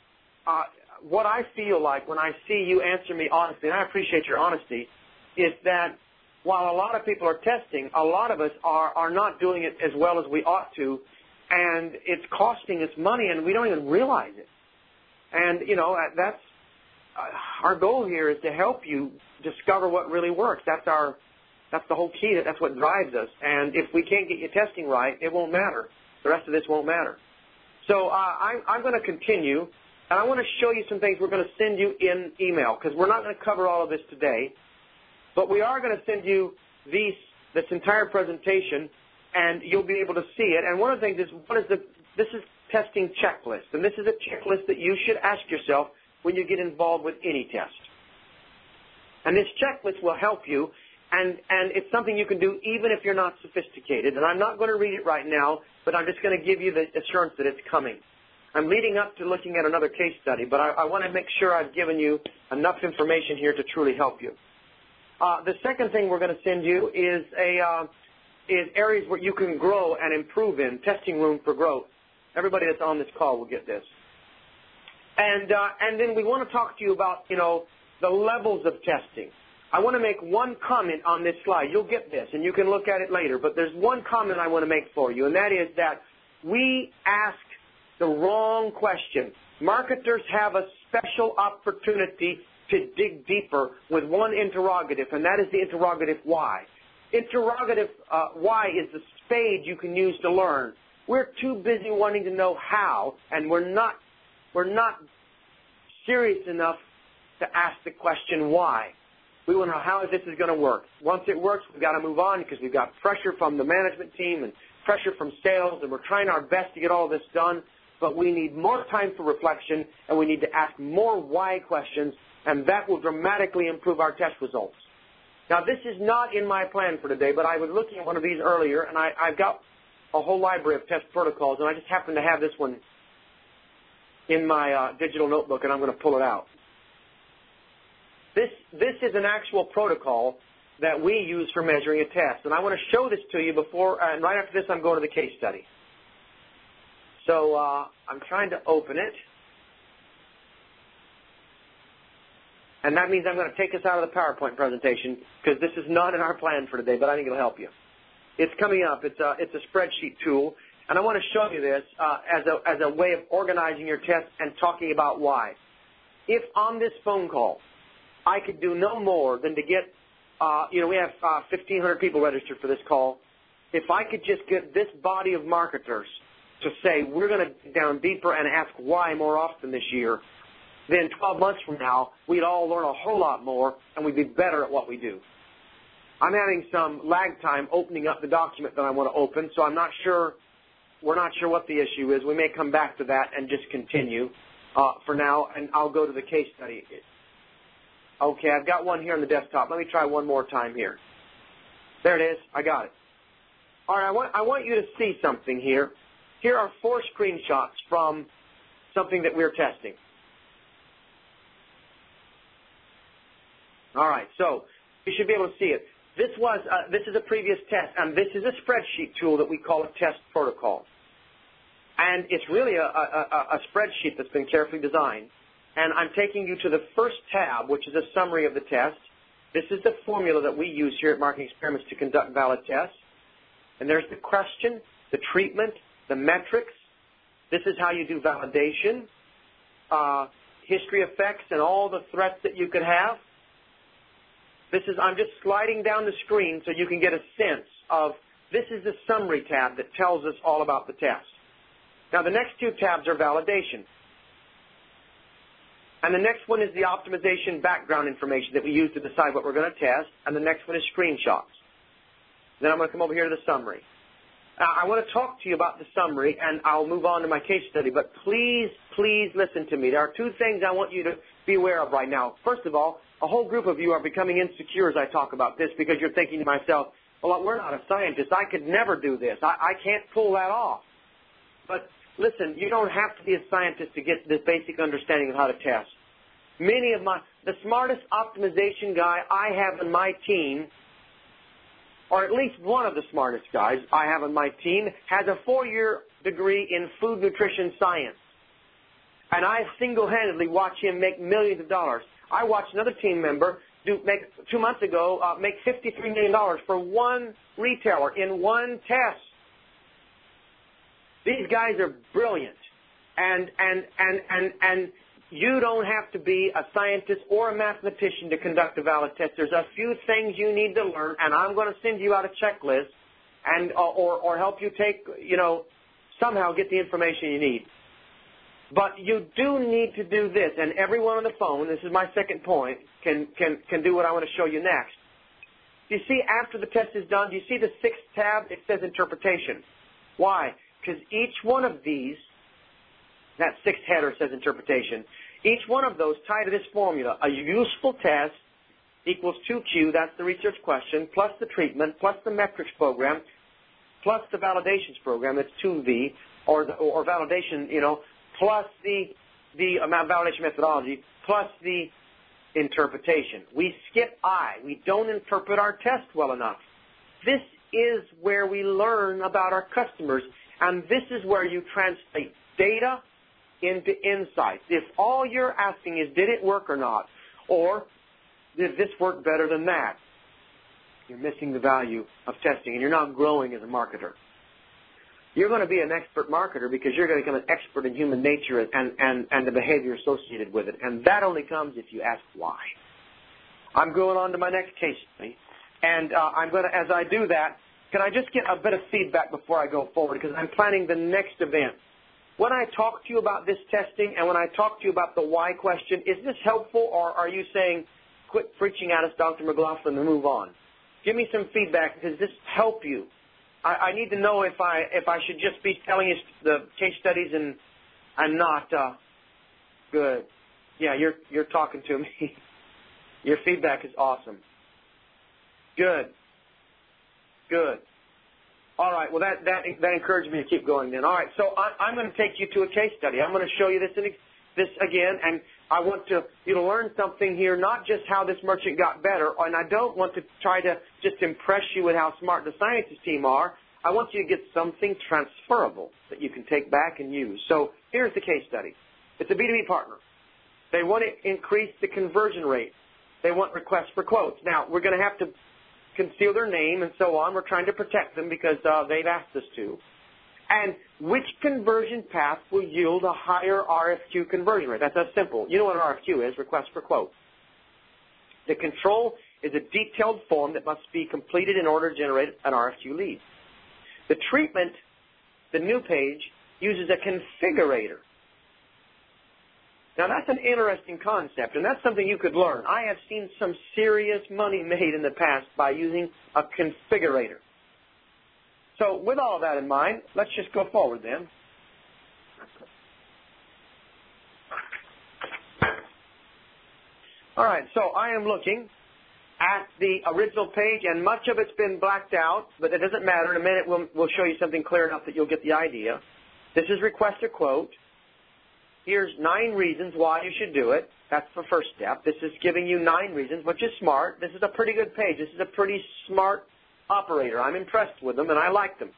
S1: uh, what I feel like when I see you answer me honestly, and I appreciate your honesty, is that while a lot of people are testing, a lot of us are, are not doing it as well as we ought to, and it's costing us money, and we don't even realize it. And, you know, that's uh, our goal here is to help you discover what really works. That's our that's the whole key. That's what drives us. And if we can't get your testing right, it won't matter. The rest of this won't matter. So uh, I'm, I'm going to continue, and I want to show you some things we're going to send you in email because we're not going to cover all of this today, but we are going to send you these this entire presentation, and you'll be able to see it. And one of the things is, what is the this is testing checklist, and this is a checklist that you should ask yourself when you get involved with any test. And this checklist will help you, and, and it's something you can do even if you're not sophisticated. And I'm not going to read it right now, but I'm just going to give you the assurance that it's coming. I'm leading up to looking at another case study, but I, I want to make sure I've given you enough information here to truly help you. Uh, the second thing we're going to send you is a uh, is areas where you can grow and improve in, testing room for growth. Everybody that's on this call will get this. And uh, and then we want to talk to you about you know the levels of testing. I want to make one comment on this slide. You'll get this, and you can look at it later. But there's one comment I want to make for you, and that is that we ask the wrong question. Marketers have a special opportunity to dig deeper with one interrogative, and that is the interrogative why. Interrogative uh, why is the spade you can use to learn. We're too busy wanting to know how, and we're not we're not serious enough to ask the question why. We want to know how this is going to work. Once it works, we've got to move on because we've got pressure from the management team and pressure from sales, and we're trying our best to get all this done. But we need more time for reflection, and we need to ask more why questions, and that will dramatically improve our test results. Now, this is not in my plan for today, but I was looking at one of these earlier, and I, I've got a whole library of test protocols, and I just happen to have this one in my uh, digital notebook, and I'm going to pull it out. This, this is an actual protocol that we use for measuring a test. And I want to show this to you before, and right after this, I'm going to the case study. So uh, I'm trying to open it. And that means I'm going to take us out of the PowerPoint presentation because this is not in our plan for today, but I think it'll help you. It's coming up. It's a, it's a spreadsheet tool. And I want to show you this uh, as, a, way of organizing your test and talking about why. If on this phone call I could do no more than to get, uh, you know, we have uh, 1,500 people registered for this call. If I could just get this body of marketers to say we're going to dig down deeper and ask why more often this year, then 12 months from now, we'd all learn a whole lot more and we'd be better at what we do. I'm having some lag time opening up the document that I want to open, so I'm not sure, we're not sure what the issue is. We may come back to that and just continue uh, for now, and I'll go to the case study. Okay, I've got one here on the desktop. Let me try one more time here. There it is. I got it. All right, I want, I want you to see something here. Here are four screenshots from something that we're testing. All right, so you should be able to see it. This was uh, this is a previous test, and this is a spreadsheet tool that we call a test protocol. And it's really a, a, a spreadsheet that's been carefully designed. And I'm taking you to the first tab, which is a summary of the test. This is the formula that we use here at Marketing Experiments to conduct valid tests. And there's the question, the treatment, the metrics. This is how you do validation, uh, history effects, and all the threats that you could have. This is, I'm just sliding down the screen so you can get a sense of, this is the summary tab that tells us all about the test. Now the next two tabs are validation. And the next one is the optimization background information that we use to decide what we're going to test. And the next one is screenshots. Then I'm going to come over here to the summary. I want to talk to you about the summary, and I'll move on to my case study. But please, please listen to me. There are two things I want you to be aware of right now. First of all, a whole group of you are becoming insecure as I talk about this because you're thinking to myself, well, we're not a scientist. I could never do this. I, I can't pull that off. But listen, you don't have to be a scientist to get this basic understanding of how to test. Many of my, the smartest optimization guy I have in my team, or at least one of the smartest guys I have on my team, has a four-year degree in food nutrition science. And I single-handedly watch him make millions of dollars. I watched another team member do make two months ago uh, make $53 million for one retailer in one test. These guys are brilliant. And, and, and, and, and you don't have to be a scientist or a mathematician to conduct a valid test. There's a few things you need to learn, and I'm going to send you out a checklist and, uh, or, or help you take, you know, somehow get the information you need. But you do need to do this, and everyone on the phone, this is my second point, can, can, can do what I want to show you next. Do you see after the test is done, do you see the sixth tab? It says interpretation. Why? Because each one of these, that sixth header says interpretation, each one of those tie to this formula. A useful test equals 2Q, that's the research question, plus the treatment, plus the metrics program, plus the validations program, that's 2V, or, the, or validation, you know, plus the, the uh, amount validation methodology, plus the interpretation. We skip I. We don't interpret our test well enough. This is where we learn about our customers and this is where you translate data into insights. If all you're asking is, did it work or not? Or, did this work better than that? You're missing the value of testing and you're not growing as a marketer. You're going to be an expert marketer because you're going to become an expert in human nature and, and, and the behavior associated with it. And that only comes if you ask why. I'm going on to my next case study. And uh, I'm going to, as I do that, can I just get a bit of feedback before I go forward? Because I'm planning the next event. When I talk to you about this testing and when I talk to you about the why question, is this helpful or are you saying, quit preaching at us, Dr. McLaughlin, and move on? Give me some feedback. Does this help you? I, need to know if I if I should just be telling you the case studies and I'm not uh, good. Yeah, you're you're talking to me. Your feedback is awesome. Good. Good. All right. Well, that that that encouraged me to keep going. Then. All right. So I, I'm going to take you to a case study. I'm going to show you this this again, and I want to, you to learn something here, not just how this merchant got better, and I don't want to try to just impress you with how smart the sciences team are. I want you to get something transferable that you can take back and use. So here's the case study. It's a B2B partner. They want to increase the conversion rate. They want requests for quotes. Now, we're going to have to conceal their name and so on. We're trying to protect them because uh, they've asked us to. And which conversion path will yield a higher RFQ conversion rate? That's that simple. You know what an RFQ is, request for quote. The control is a detailed form that must be completed in order to generate an RFQ lead. The treatment, the new page, uses a configurator. Now that's an interesting concept, and that's something you could learn. I have seen some serious money made in the past by using a configurator. So with all that in mind, let's just go forward then. All right, so I am looking at the original page, and much of it's been blacked out, but it doesn't matter. In a minute, we'll, we'll show you something clear enough that you'll get the idea. This is request a quote. Here's nine reasons why you should do it. That's the first step. This is giving you nine reasons, which is smart. This is a pretty good page. This is a pretty smart operator. I'm impressed with them, and I like them.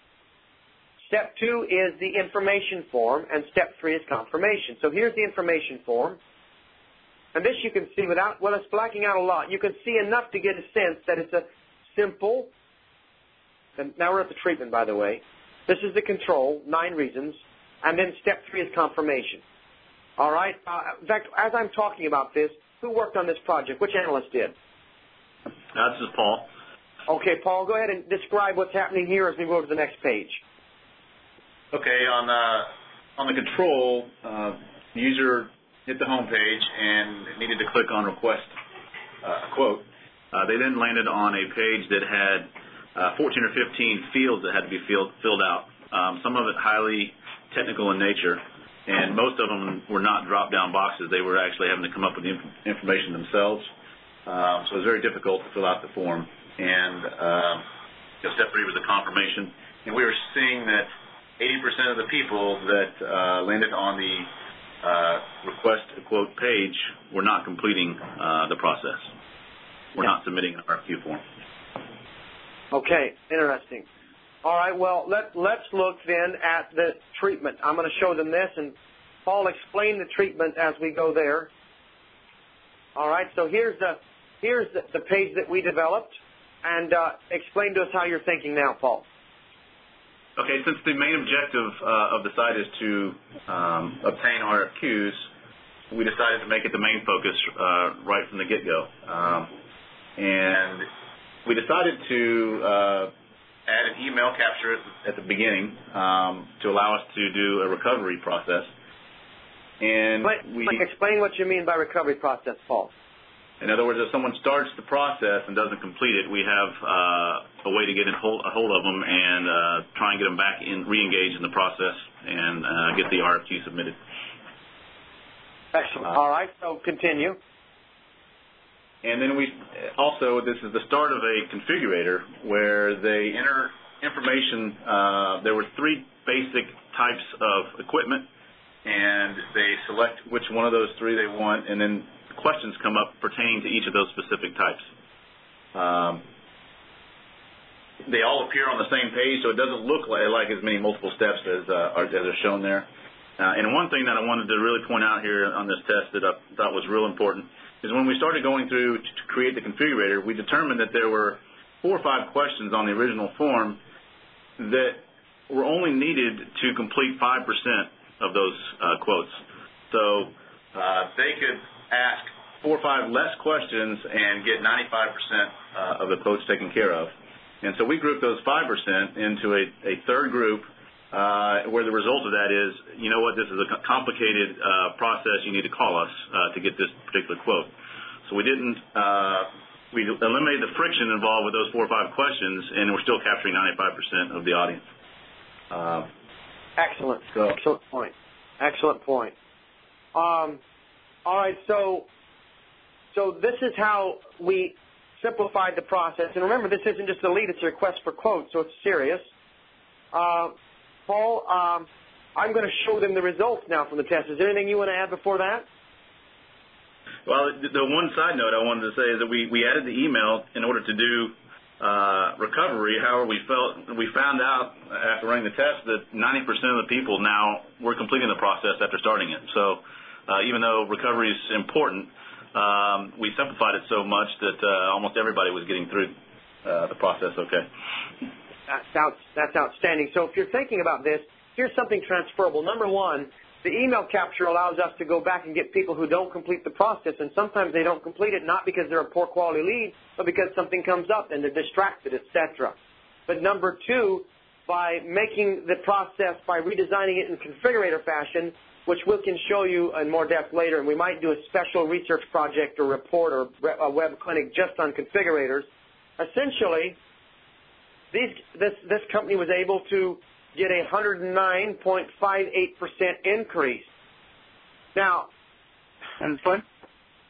S1: Step two is the information form, and step three is confirmation. So here's the information form. And this you can see without, well, it's blacking out a lot. You can see enough to get a sense that it's a simple, and now we're at the treatment, by the way. This is the control, nine reasons, and then step three is confirmation. All right? Uh, in fact, as I'm talking about this, who worked on this project? Which analyst did?
S4: Uh, this is Paul.
S1: Okay, Paul, go ahead and describe what's happening here as we go to the next page.
S4: Okay, on uh, the control, uh, user hit the home page and needed to click on request uh, a quote. They then landed on a page that had uh, 14 or 15 fields that had to be filled, out. Um, some of it highly technical in nature, and most of them were not drop-down boxes. They were actually having to come up with the inf- information themselves. Um, so it was very difficult to fill out the form. And uh, step three was the confirmation. And we were seeing that 80% of the people that uh, landed on the uh, request a quote page were not completing uh, the process. We're not submitting an RFQ form.
S1: Okay, interesting. All right, well, let, let's look then at the treatment. I'm going to show them this, and Paul explain the treatment as we go there. All right, so here's the, here's the, the page that we developed, and uh, explain to us how you're thinking now, Paul.
S4: Okay, since the main objective uh, of the site is to um, obtain RFQs, we decided to make it the main focus uh, right from the get-go. Um, and we decided to uh, add an email capture at the beginning um, to allow us to do a recovery process. And
S1: but, we explain what you mean by recovery process, Paul.
S4: In other words, if someone starts the process and doesn't complete it, we have uh, a way to get in hold, a hold of them and uh, try and get them back in, re-engaged in the process and uh, get the RFQ submitted.
S1: Excellent. All right, so continue.
S4: And then we also, this is the start of a configurator where they enter information. Uh, there were three basic types of equipment, and they select which one of those three they want, and then questions come up pertaining to each of those specific types. Um, they all appear on the same page, so it doesn't look like, as many multiple steps as, uh, are, shown there. Uh, and one thing that I wanted to really point out here on this test that I thought was real important is when we started going through to create the configurator, we determined that there were four or five questions on the original form that were only needed to complete 5% of those uh, quotes. So they could ask four or five less questions and get 95% uh, of the quotes taken care of. And so we grouped those 5% into a, a third group uh, where the result of that is, you know what, this is a complicated uh, process. You need to call us uh, to get this particular quote. So we didn't, uh, we eliminated the friction involved with those four or five questions, and we're still capturing 95% of the audience.
S1: Uh, Excellent. So, Excellent point. All right, so so this is how we simplified the process. And remember, this isn't just a lead; it's a request for quotes, so it's serious. Uh, Paul, um, I'm going to show them the results now from the test. Is there anything you want to add before that?
S4: Well, the one side note I wanted to say is that we, added the email in order to do uh, recovery. However, we felt we found out after running the test that 90% of the people now were completing the process after starting it. Uh, even though recovery is important, um, we simplified it so much that uh, almost everybody was getting through uh, the process okay.
S1: That's outstanding. So if you're thinking about this, here's something transferable. Number one, the email capture allows us to go back and get people who don't complete the process, and sometimes they don't complete it not because they're a poor quality lead, but because something comes up and they're distracted, etc. But number two, by making the process, by redesigning it in configurator fashion, which we can show you in more depth later, and we might do a special research project or report or a web clinic just on configurators. Essentially, these, this, this company was able to get a 109.58% increase. Now,
S5: and Flint?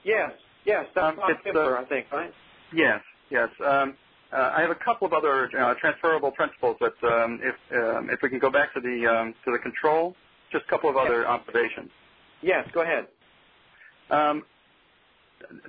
S1: Yes, yes, that's um, Kipler, uh, I think, right?
S5: Yes, yes. Um, uh, I have a couple of other uh, transferable principles, but um, if um, if we can go back to the um, to the control, just a couple of other observations.
S1: Yes, go ahead.
S5: Um,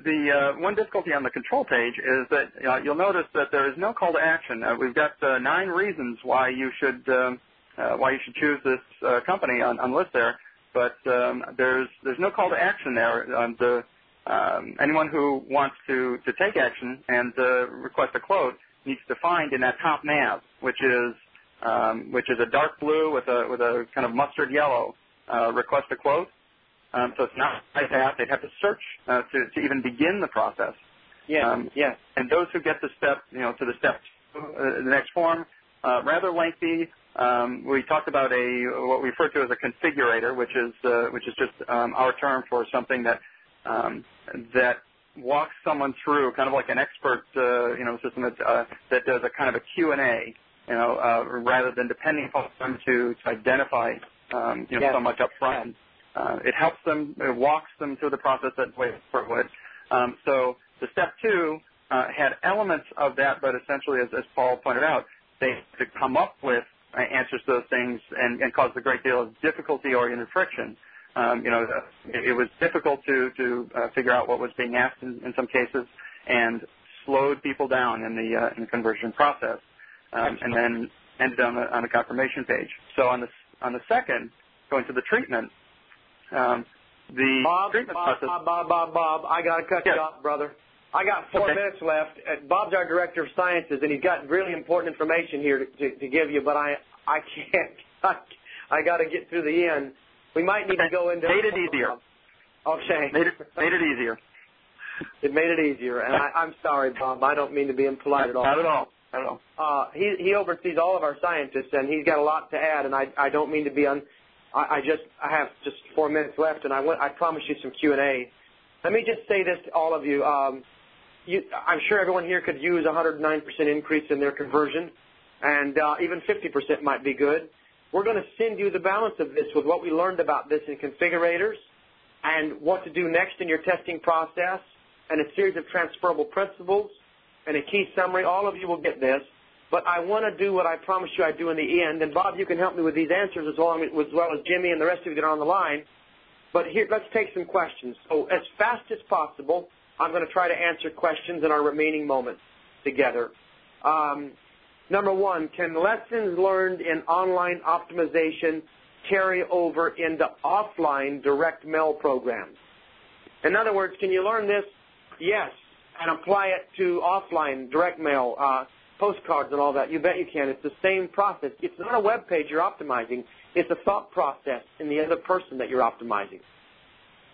S5: the uh, one difficulty on the control page is that uh, you'll notice that there is no call to action. Uh, we've got uh, nine reasons why you should um, uh, why you should choose this uh, company on, on list there, but um, there's there's no call to action there. Um, the, um, anyone who wants to, to take action and uh, request a quote needs to find in that top nav, which is um, which is a dark blue with a with a kind of mustard yellow. Uh, request a quote. Um, so it's not like that. They'd have to search uh, to, to even begin the process.
S1: Yeah. Um, yeah.
S5: And those who get the step, you know, to the step, uh, the next form, uh, rather lengthy, um, we talked about a what we refer to as a configurator, which is uh, which is just um, our term for something that um, that walks someone through, kind of like an expert, uh, you know, system that uh, that does a kind of a Q and A, you know, uh, rather than depending upon them to, to identify, um, you know,
S1: yes.
S5: so much up front. Uh, it helps them, it walks them through the process that way it would. Um, so the step two uh, had elements of that, but essentially, as, as Paul pointed out, they had to come up with uh, answers to those things and, and caused a great deal of difficulty-oriented friction. Um, you know, it, it, was difficult to to uh, figure out what was being asked in, in, some cases, and slowed people down in the uh, in the conversion process, um, and then ended on the on the confirmation page. So on the on the second, going to the treatment, um, the
S1: Bob,
S5: treatment
S1: Bob,
S5: process.
S1: Bob, Bob, Bob, Bob, I got to cut
S5: yes.
S1: you off, brother. I got four
S5: okay.
S1: minutes left. Uh, Bob's our director of sciences, and he's got really important information here to, to, to give you. But I, I can't. I, I got to get through the end. We might need to go into.
S5: Made it easier.
S1: Okay.
S5: Made it made it easier.
S1: It made it easier, and I, I'm sorry, Bob. I don't mean to be impolite at all.
S5: Not at all. Not at all.
S1: Uh, he he oversees all of our scientists, and he's got a lot to add. And I I don't mean to be un. I, I just I have just four minutes left, and I want I promise you some Q and A. Let me just say this to all of you. Um, you, I'm sure everyone here could use a 109% increase in their conversion, and uh, even 50% might be good. We're going to send you the balance of this with what we learned about this in configurators and what to do next in your testing process and a series of transferable principles and a key summary. All of you will get this. But I want to do what I promised you I'd do in the end. And Bob, you can help me with these answers as well, as well as Jimmy and the rest of you that are on the line. But here, let's take some questions. So as fast as possible, I'm going to try to answer questions in our remaining moments together. Um, number one, can lessons learned in online optimization carry over into offline direct mail programs? In other words, can you learn this? Yes, and apply it to offline direct mail, uh, postcards and all that. You bet you can. It's the same process. It's not a web page you're optimizing. It's a thought process in the other person that you're optimizing.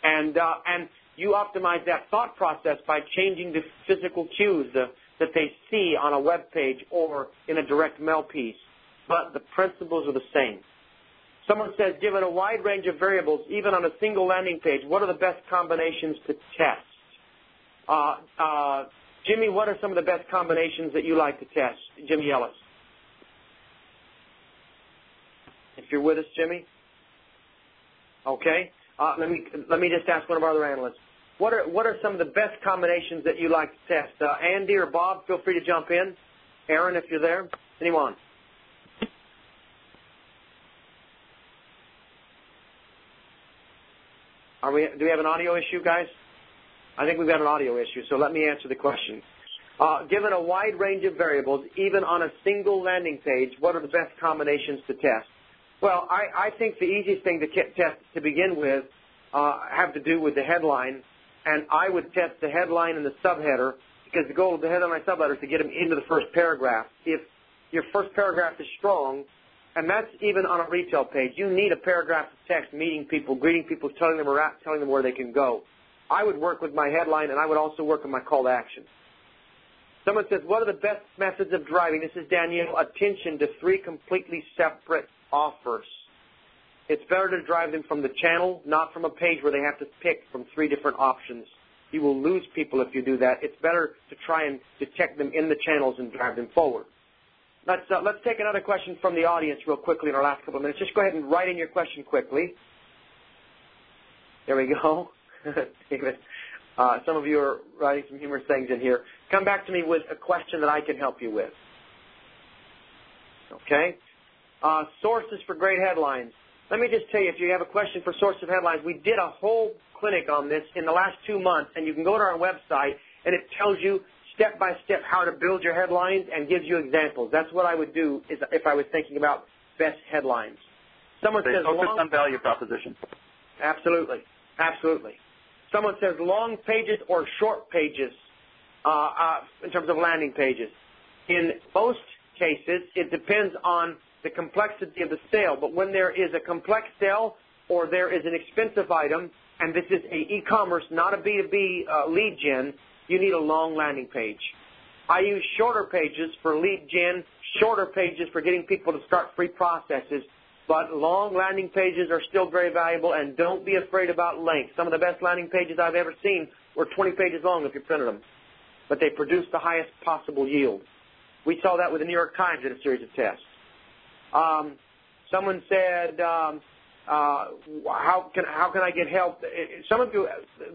S1: And, uh, and you optimize that thought process by changing the physical cues the, that they see on a web page or in a direct mail piece. But the principles are the same. Someone says, given a wide range of variables, even on a single landing page, what are the best combinations to test? Uh, uh, Jimmy, what are some of the best combinations that you like to test? Jimmy Ellis. If you're with us, Jimmy. Okay. Uh, let me let me just ask one of our other analysts. What are what are some of the best combinations that you like to test? Andy or Bob, feel free to jump in. Aaron, if you're there. Anyone? Are we? Do we have an audio issue, guys? I think we've got an audio issue, so let me answer the question. Uh, given a wide range of variables, even on a single landing page, what are the best combinations to test? Well, I, I think the easiest thing to test to begin with uh, have to do with the headline, and I would test the headline and the subheader because the goal of the headline and subheader is to get them into the first paragraph. If your first paragraph is strong, and that's even on a retail page, you need a paragraph of text meeting people, greeting people, telling them where, telling them where they can go. I would work with my headline, and I would also work with my call to action. Someone says, what are the best methods of driving? This is Danielle. Attention to three completely separate offers. It's better to drive them from the channel, not from a page where they have to pick from three different options. You will lose people if you do that. It's better to try and detect them in the channels and drive them forward. Let's, uh, let's take another question from the audience real quickly in our last couple of minutes. Just go ahead and write in your question quickly. There we go. David. Uh, some of you are writing some humorous things in here. Come back to me with a question that I can help you with. Okay? Uh, sources for great headlines. Let me just tell you, if you have a question for source of headlines, we did a whole clinic on this in the last two months, and you can go to our website, and it tells you step by step how to build your headlines and gives you examples. That's what I would do is if I was thinking about best headlines.
S5: Someone they says focus on value proposition.
S1: Absolutely, absolutely. Someone says long pages or short pages uh, uh, in terms of landing pages. In most cases, it depends on the complexity of the sale. But when there is a complex sale or there is an expensive item, and this is a e-commerce, not a B2B uh, lead gen, you need a long landing page. I use shorter pages for lead gen, shorter pages for getting people to start free processes, but long landing pages are still very valuable, and don't be afraid about length. Some of the best landing pages I've ever seen were 20 pages long if you printed them, but they produced the highest possible yield. We saw that with the New York Times in a series of tests. Um, someone said, um, uh, how can how can I get help? Some of you,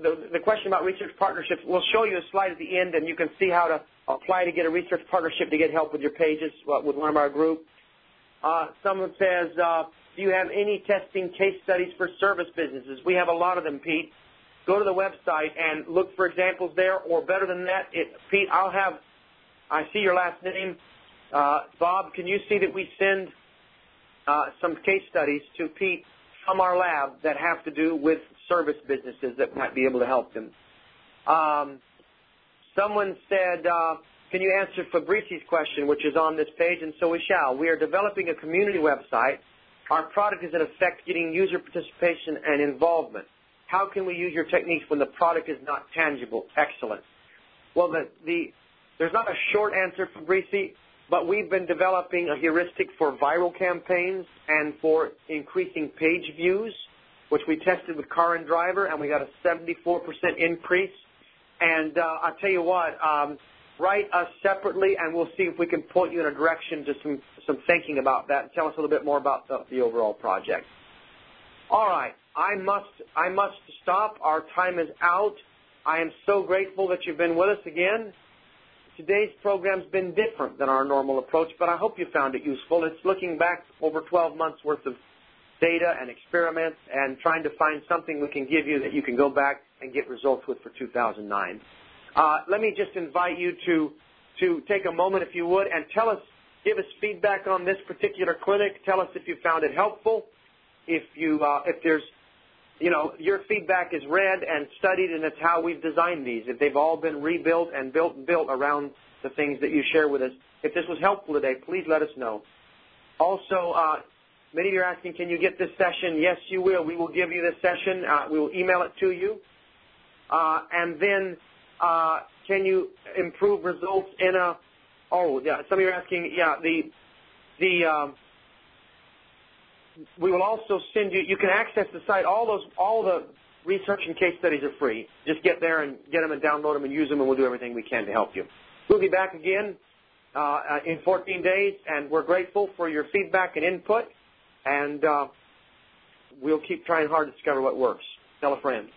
S1: the, the question about research partnerships, we'll show you a slide at the end, and you can see how to apply to get a research partnership to get help with your pages uh, with one of our group. Uh, someone says, uh, do you have any testing case studies for service businesses? We have a lot of them, Pete. Go to the website and look for examples there, or better than that, it, Pete, I'll have. I see your last name, uh, Bob. Can you see that we send uh, some case studies to Pete from our lab that have to do with service businesses that might be able to help them. Um, someone said, uh, can you answer Fabrici's question, which is on this page, and so we shall. We are developing a community website. Our product is in effect getting user participation and involvement. How can we use your techniques when the product is not tangible? Excellent. Well, the, the, there's not a short answer, Fabrici. But we've been developing a heuristic for viral campaigns and for increasing page views, which we tested with car and driver, and we got a 74% increase. And uh, I'll tell you what, um, write us separately, and we'll see if we can point you in a direction to some, some thinking about that and tell us a little bit more about the, the overall project. All right, I must, I must stop. Our time is out. I am so grateful that you've been with us again. Today's program's been different than our normal approach, but I hope you found it useful. It's looking back over 12 months worth of data and experiments and trying to find something we can give you that you can go back and get results with for 2009. Uh, let me just invite you to to take a moment, if you would, and tell us, give us feedback on this particular clinic. Tell us if you found it helpful. If you uh, if there's you know, your feedback is read and studied, and it's how we've designed these. If they've all been rebuilt and built and built around the things that you share with us. If this was helpful today, please let us know. Also, uh, many of you are asking, can you get this session? Yes, you will. We will give you this session. Uh, we will email it to you. Uh, and then, can you improve results in a? Oh, yeah. Some of you are asking. Yeah, the the um, we will also send you. You can access the site. All those, all the research and case studies are free. Just get there and get them and download them and use them, and we'll do everything we can to help you. We'll be back again uh, uh in 14 days, and we're grateful for your feedback and input. And uh, we'll keep trying hard to discover what works. Tell a friend.